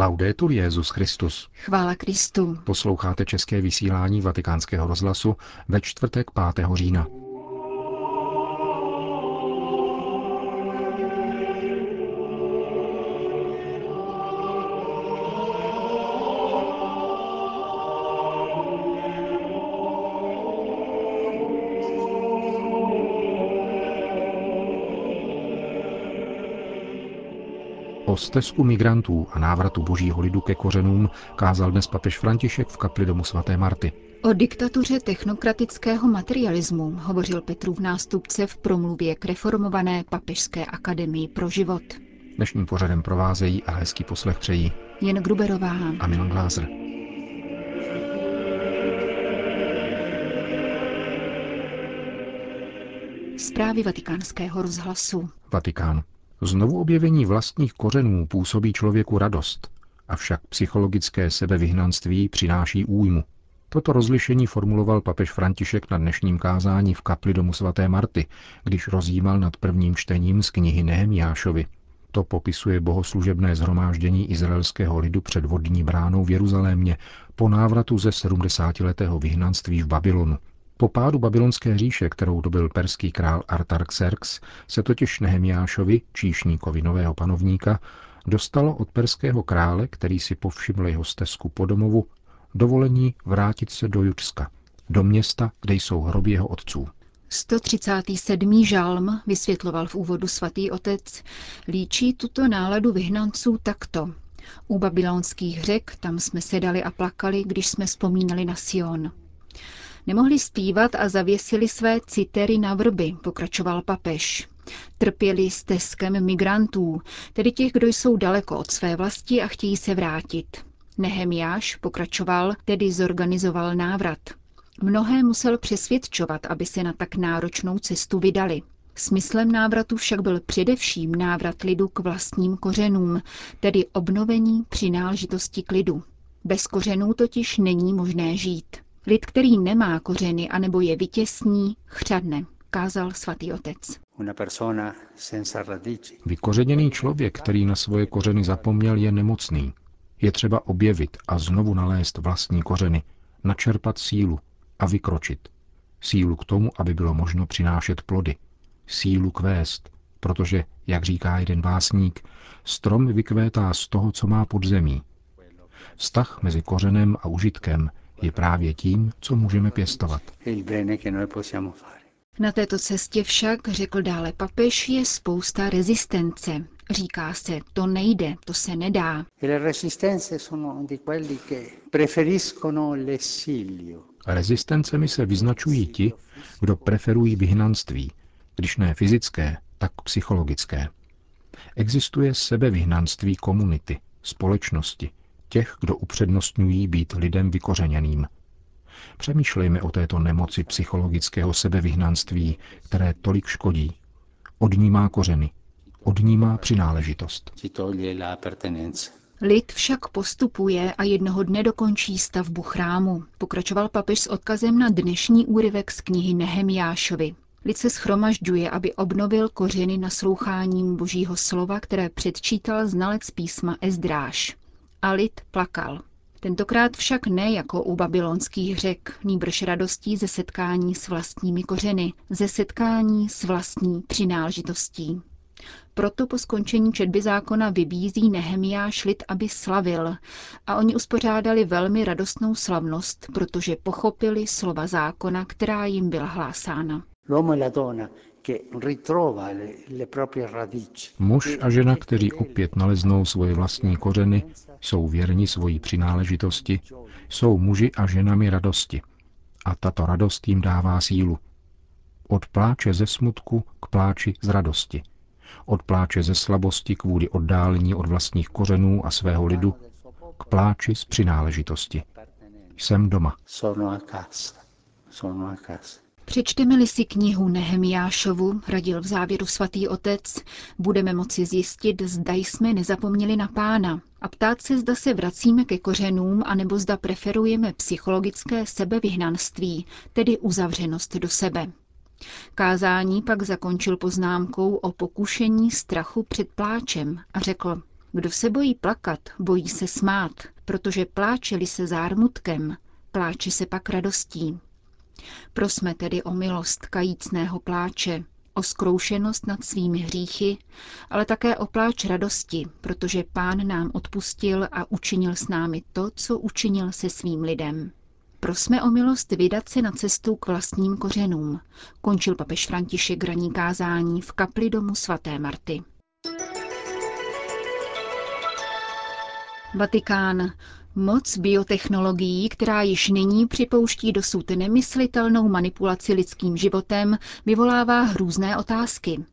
Laudetur Jezus Christus. Chvála Kristu. Posloucháte české vysílání Vatikánského rozhlasu ve čtvrtek 5. října. O stezku migrantů a návratu božího lidu ke kořenům kázal dnes papež František v kapli domu svaté Marty. O diktatuře technokratického materialismu hovořil Petrův nástupce v promluvě k reformované Papežské akademii pro život. Dnešním pořadem provázejí a hezký poslech přejí Jen Gruberová a Milan Glázer. Zprávy vatikánského rozhlasu. Vatikán. Znovu objevení vlastních kořenů působí člověku radost, avšak psychologické sebevyhnanství přináší újmu. Toto rozlišení formuloval papež František na dnešním kázání v kapli domu svaté Marty, když rozjímal nad prvním čtením z knihy Nehemiášovi. To popisuje bohoslužebné zhromáždění izraelského lidu před vodní bránou v Jeruzalémě po návratu ze 70-letého vyhnanství v Babylonu. Po pádu babylonské říše, kterou dobil perský král Artaxerxes, se totiž Nehemiášovi, číšníkovi nového panovníka, dostalo od perského krále, který si povšiml jeho stezku po domovu, dovolení vrátit se do Judska, do města, kde jsou hroby jeho otců. 137. žalm, vysvětloval v úvodu svatý otec, líčí tuto náladu vyhnanců takto. U babylonských řek tam jsme sedali a plakali, když jsme vzpomínali na Sion. Nemohli zpívat a zavěsili své citery na vrby, pokračoval papež. Trpěli stezkem migrantů, tedy těch, kdo jsou daleko od své vlasti a chtějí se vrátit. Nehemiáš, pokračoval, tedy zorganizoval návrat. Mnohé musel přesvědčovat, aby se na tak náročnou cestu vydali. Smyslem návratu však byl především návrat lidu k vlastním kořenům, tedy obnovení přináležitosti k lidu. Bez kořenů totiž není možné žít. Lid, který nemá kořeny anebo je vytěsní, chřadne, kázal svatý otec. Vykořeněný člověk, který na svoje kořeny zapomněl, je nemocný. Je třeba objevit a znovu nalézt vlastní kořeny, načerpat sílu a vykročit. Sílu k tomu, aby bylo možno přinášet plody. Sílu kvést, protože, jak říká jeden básník, strom vykvétá z toho, co má podzemí. Vztah mezi kořenem a užitkem je právě tím, co můžeme pěstovat. Na této cestě však, řekl dále papež, je spousta rezistence. Říká se, to nejde, to se nedá. Rezistencemi se vyznačují ti, kdo preferují vyhnanství, když ne fyzické, tak psychologické. Existuje sebevyhnanství komunity, společnosti, těch, kdo upřednostňují být lidem vykořeněným. Přemýšlejme o této nemoci psychologického sebevyhnanství, které tolik škodí. Odnímá kořeny, odnímá přináležitost. Lid však postupuje a jednoho dne dokončí stavbu chrámu, pokračoval papež s odkazem na dnešní úryvek z knihy Nehemiášovi. Lid se schromažďuje, aby obnovil kořeny nasloucháním božího slova, které předčítal znalec písma Ezdráš a lid plakal. Tentokrát však ne jako u babylonských řek, nýbrž radostí ze setkání s vlastními kořeny, ze setkání s vlastní přináležitostí. Proto po skončení četby zákona vybízí Nehemiáš lid, aby slavil a oni uspořádali velmi radostnou slavnost, protože pochopili slova zákona, která jim byla hlásána. Muž a žena, kteří opět naleznou svoje vlastní kořeny, jsou věrni svojí přináležitosti, jsou muži a ženami radosti. A tato radost jim dává sílu. Od pláče ze smutku k pláči z radosti. Od pláče ze slabosti kvůli oddálení od vlastních kořenů a svého lidu k pláči z přináležitosti. Jsem doma. Sono a casa. Sono a casa. Přečteme-li si knihu Nehemiášovu, radil v závěru svatý otec, budeme moci zjistit, zda jsme nezapomněli na pána a ptát se, zda se vracíme ke kořenům, anebo zda preferujeme psychologické sebevyhnanství, tedy uzavřenost do sebe. Kázání pak zakončil poznámkou o pokušení strachu před pláčem a řekl, Kdo se bojí plakat, bojí se smát, protože pláčeli se zármutkem, pláče se pak radostí. Prosme tedy o milost kajícného pláče, o skroušenost nad svými hříchy, ale také o pláč radosti, protože Pán nám odpustil a učinil s námi to, co učinil se svým lidem. Prosme o milost vydat se na cestu k vlastním kořenům, končil papež František raní kázání v kapli domu svaté Marty. Vatikán. Moc biotechnologií, která již nyní připouští dosud nemyslitelnou manipulaci lidským životem, vyvolává hrůzné otázky.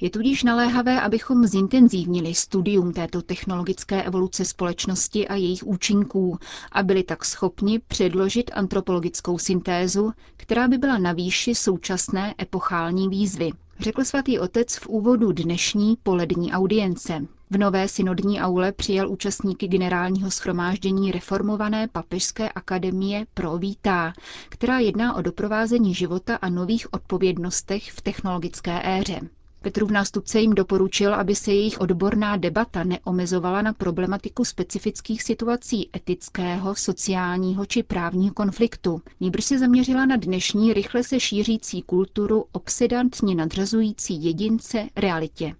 Je tudíž naléhavé, abychom zintenzívnili studium této technologické evoluce společnosti a jejich účinků a byli tak schopni předložit antropologickou syntézu, která by byla na výši současné epochální výzvy řekl svatý otec v úvodu dnešní polední audience. V nové synodní aule přijal účastníky generálního schromáždění reformované papežské akademie pro Vítá, která jedná o doprovázení života a nových odpovědnostech v technologické éře. Petrův nástupce jim doporučil, aby se jejich odborná debata neomezovala na problematiku specifických situací etického, sociálního či právního konfliktu. Nýbrž se zaměřila na dnešní rychle se šířící kulturu obsedantně nadřazující jedince realitě.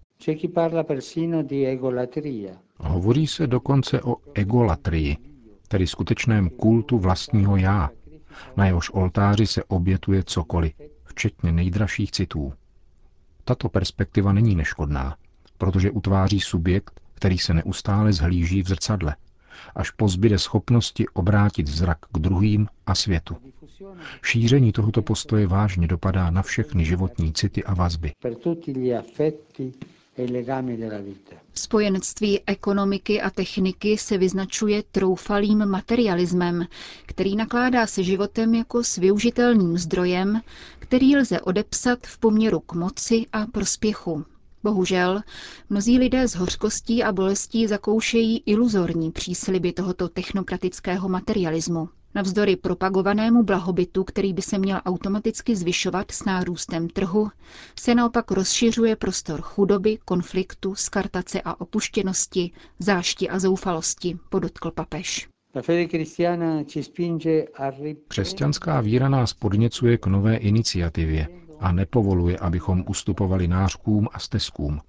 Hovoří se dokonce o egolatrii, tedy skutečném kultu vlastního já. Na jehož oltáři se obětuje cokoliv, včetně nejdražších citů. Tato perspektiva není neškodná, protože utváří subjekt, který se neustále zhlíží v zrcadle, až pozbyde schopnosti obrátit zrak k druhým a světu. Šíření tohoto postoje vážně dopadá na všechny životní city a vazby. Spojenectví ekonomiky a techniky se vyznačuje troufalým materialismem, který nakládá se životem jako s využitelným zdrojem, který lze odepsat v poměru k moci a prospěchu. Bohužel, mnozí lidé s hořkostí a bolestí zakoušejí iluzorní přísliby tohoto technokratického materialismu. Navzdory propagovanému blahobytu, který by se měl automaticky zvyšovat s nárůstem trhu, se naopak rozšiřuje prostor chudoby, konfliktu, skartace a opuštěnosti, zášti a zoufalosti, podotkl papež. Křesťanská víra nás podněcuje k nové iniciativě a nepovoluje, abychom ustupovali nářkům a stezkům.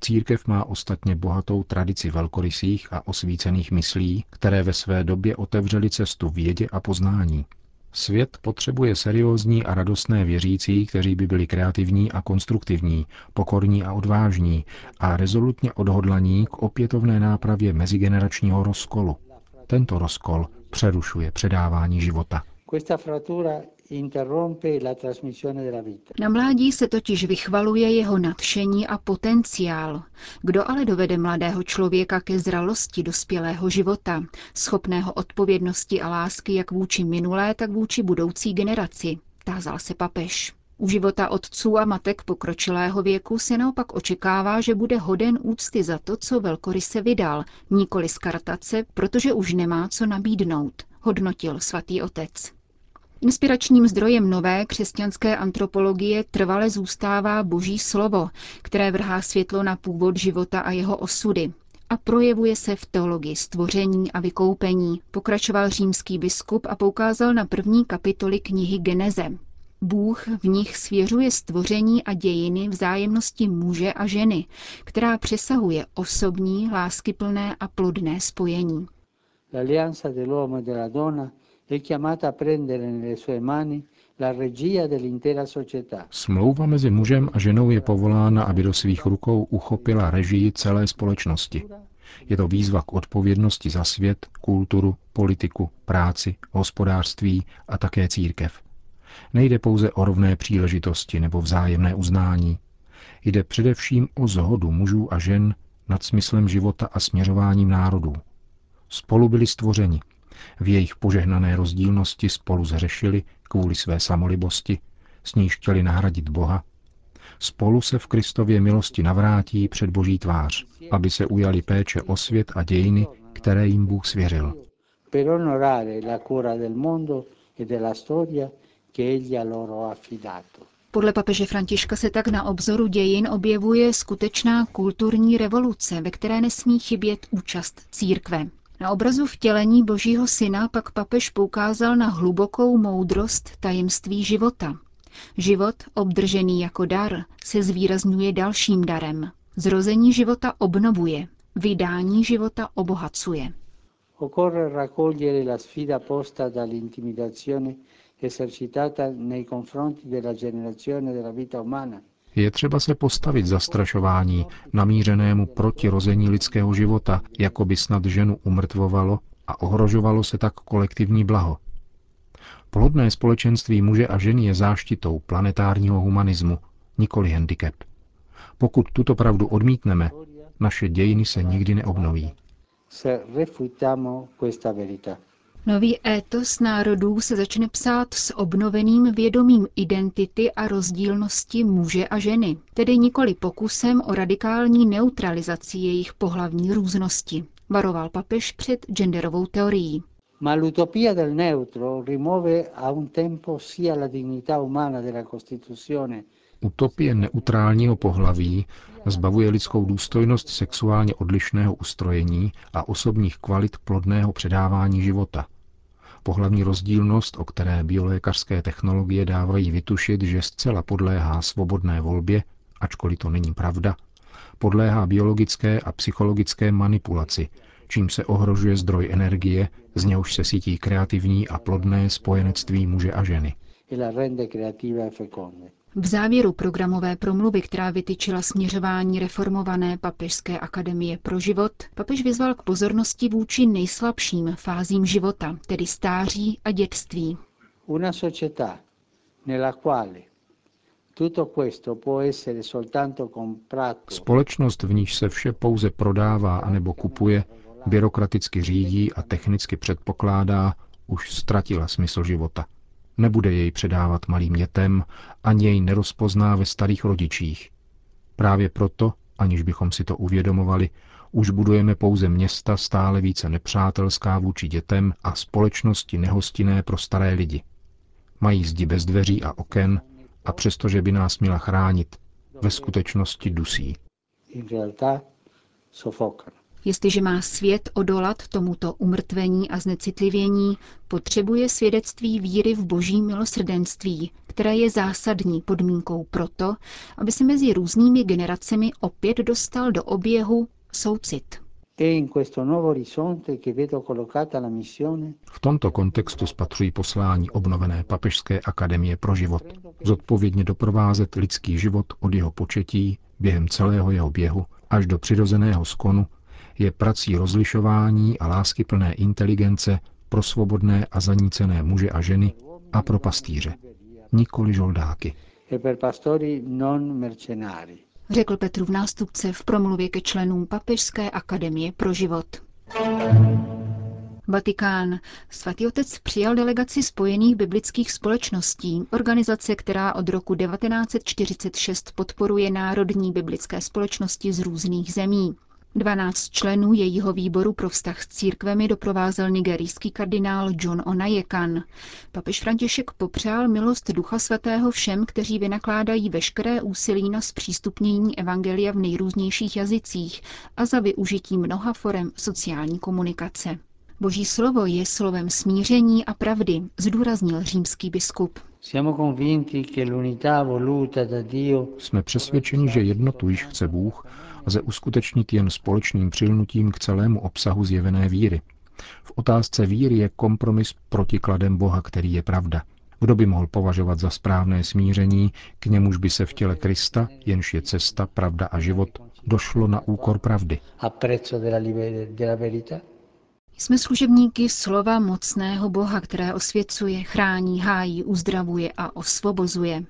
Církev má ostatně bohatou tradici velkorysých a osvícených myslí, které ve své době otevřely cestu vědě a poznání. Svět potřebuje seriózní a radostné věřící, kteří by byli kreativní a konstruktivní, pokorní a odvážní a rezolutně odhodlaní k opětovné nápravě mezigeneračního rozkolu. Tento rozkol přerušuje předávání života. Na mládí se totiž vychvaluje jeho nadšení a potenciál. Kdo ale dovede mladého člověka ke zralosti dospělého života, schopného odpovědnosti a lásky jak vůči minulé, tak vůči budoucí generaci, tázal se papež. U života otců a matek pokročilého věku se naopak očekává, že bude hoden úcty za to, co velkoryse vydal, nikoli skartace, protože už nemá co nabídnout, hodnotil svatý otec. Inspiračním zdrojem nové křesťanské antropologie trvale zůstává Boží slovo, které vrhá světlo na původ života a jeho osudy a projevuje se v teologii stvoření a vykoupení, pokračoval římský biskup a poukázal na první kapitoly knihy Geneze. Bůh v nich svěřuje stvoření a dějiny vzájemnosti muže a ženy, která přesahuje osobní, láskyplné a plodné spojení. L'alleanza dell'uomo e della donna Smlouva mezi mužem a ženou je povolána, aby do svých rukou uchopila režii celé společnosti. Je to výzva k odpovědnosti za svět, kulturu, politiku, práci, hospodářství a také církev. Nejde pouze o rovné příležitosti nebo vzájemné uznání. Jde především o zhodu mužů a žen nad smyslem života a směřováním národů. Spolu byli stvořeni, v jejich požehnané rozdílnosti spolu zřešili kvůli své samolibosti, s níž chtěli nahradit Boha. Spolu se v Kristově milosti navrátí před Boží tvář, aby se ujali péče o svět a dějiny, které jim Bůh svěřil. Podle papeže Františka se tak na obzoru dějin objevuje skutečná kulturní revoluce, ve které nesmí chybět účast církve. Na obrazu vtělení Božího syna pak papež poukázal na hlubokou moudrost tajemství života. Život, obdržený jako dar, se zvýrazňuje dalším darem. Zrození života obnovuje, vydání života obohacuje. Raccogliere la sfida posta nei confronti della generazione della vita umana. Je třeba se postavit zastrašování namířenému proti rození lidského života, jako by snad ženu umrtvovalo a ohrožovalo se tak kolektivní blaho. Plodné společenství muže a ženy je záštitou planetárního humanismu, nikoli handicap. Pokud tuto pravdu odmítneme, naše dějiny se nikdy neobnoví. Nový étos národů se začne psát s obnoveným vědomím identity a rozdílnosti muže a ženy, tedy nikoli pokusem o radikální neutralizaci jejich pohlavní různosti, varoval papež před genderovou teorií. Ma l'utopia del neutro rimuove a un tempo sia la dignità umana della Costituzione Utopie neutrálního pohlaví zbavuje lidskou důstojnost sexuálně odlišného ustrojení a osobních kvalit plodného předávání života. Pohlavní rozdílnost, o které biolékařské technologie dávají vytušit, že zcela podléhá svobodné volbě, ačkoliv to není pravda, podléhá biologické a psychologické manipulaci, čím se ohrožuje zdroj energie, z něhož se sítí kreativní a plodné spojenectví muže a ženy. V závěru programové promluvy, která vytyčila směřování reformované Papežské akademie pro život, papež vyzval k pozornosti vůči nejslabším fázím života, tedy stáří a dětství. Una società nella quale Společnost, v níž se vše pouze prodává anebo kupuje, byrokraticky řídí a technicky předpokládá, už ztratila smysl života. Nebude jej předávat malým dětem, ani jej nerozpozná ve starých rodičích. Právě proto, aniž bychom si to uvědomovali, už budujeme pouze města stále více nepřátelská vůči dětem a společnosti nehostinné pro staré lidi. Mají zdi bez dveří a oken a přestože by nás měla chránit, ve skutečnosti dusí. In realtà soffocano. Jestliže má svět odolat tomuto umrtvení a znecitlivění, potřebuje svědectví víry v boží milosrdenství, které je zásadní podmínkou proto, aby se mezi různými generacemi opět dostal do oběhu soucit. V tomto kontextu spatřují poslání obnovené Papežské akademie pro život. Zodpovědně doprovázet lidský život od jeho početí během celého jeho běhu až do přirozeného skonu je prací rozlišování a láskyplné inteligence pro svobodné a zanícené muže a ženy a pro pastýře, nikoli žoldáky. E Řekl Petru v nástupce v promluvě ke členům Papežské akademie pro život. Vatikán. Svatý otec přijal delegaci Spojených biblických společností, organizace, která od roku 1946 podporuje národní biblické společnosti z různých zemí. 12 členů jejího výboru pro vztah s církvemi doprovázel nigerijský kardinál John Onajekan. Papež František popřál milost Ducha Svatého všem, kteří vynakládají veškeré úsilí na zpřístupnění evangelia v nejrůznějších jazycích a za využití mnoha forem sociální komunikace. Boží slovo je slovem smíření a pravdy, zdůraznil římský biskup. Jsme přesvědčeni, že jednotu již chce Bůh lze uskutečnit jen společným přilnutím k celému obsahu zjevené víry. V otázce víry je kompromis protikladem Boha, který je pravda. Kdo by mohl považovat za správné smíření, k němuž by se v těle Krista, jenž je cesta, pravda a život, došlo na úkor pravdy? Jsme služebníky slova mocného Boha, které osvěcuje, chrání, hájí, uzdravuje a osvobozuje.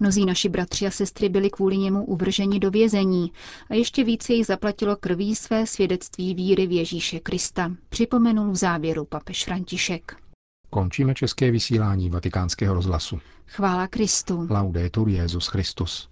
Mnozí naši bratři a sestry byli kvůli němu uvrženi do vězení a ještě více jich zaplatilo krví své svědectví víry v Ježíše Krista, připomenul v závěru papež František. Končíme české vysílání vatikánského rozhlasu. Chvála Kristu. Laudetur Jezus Christus.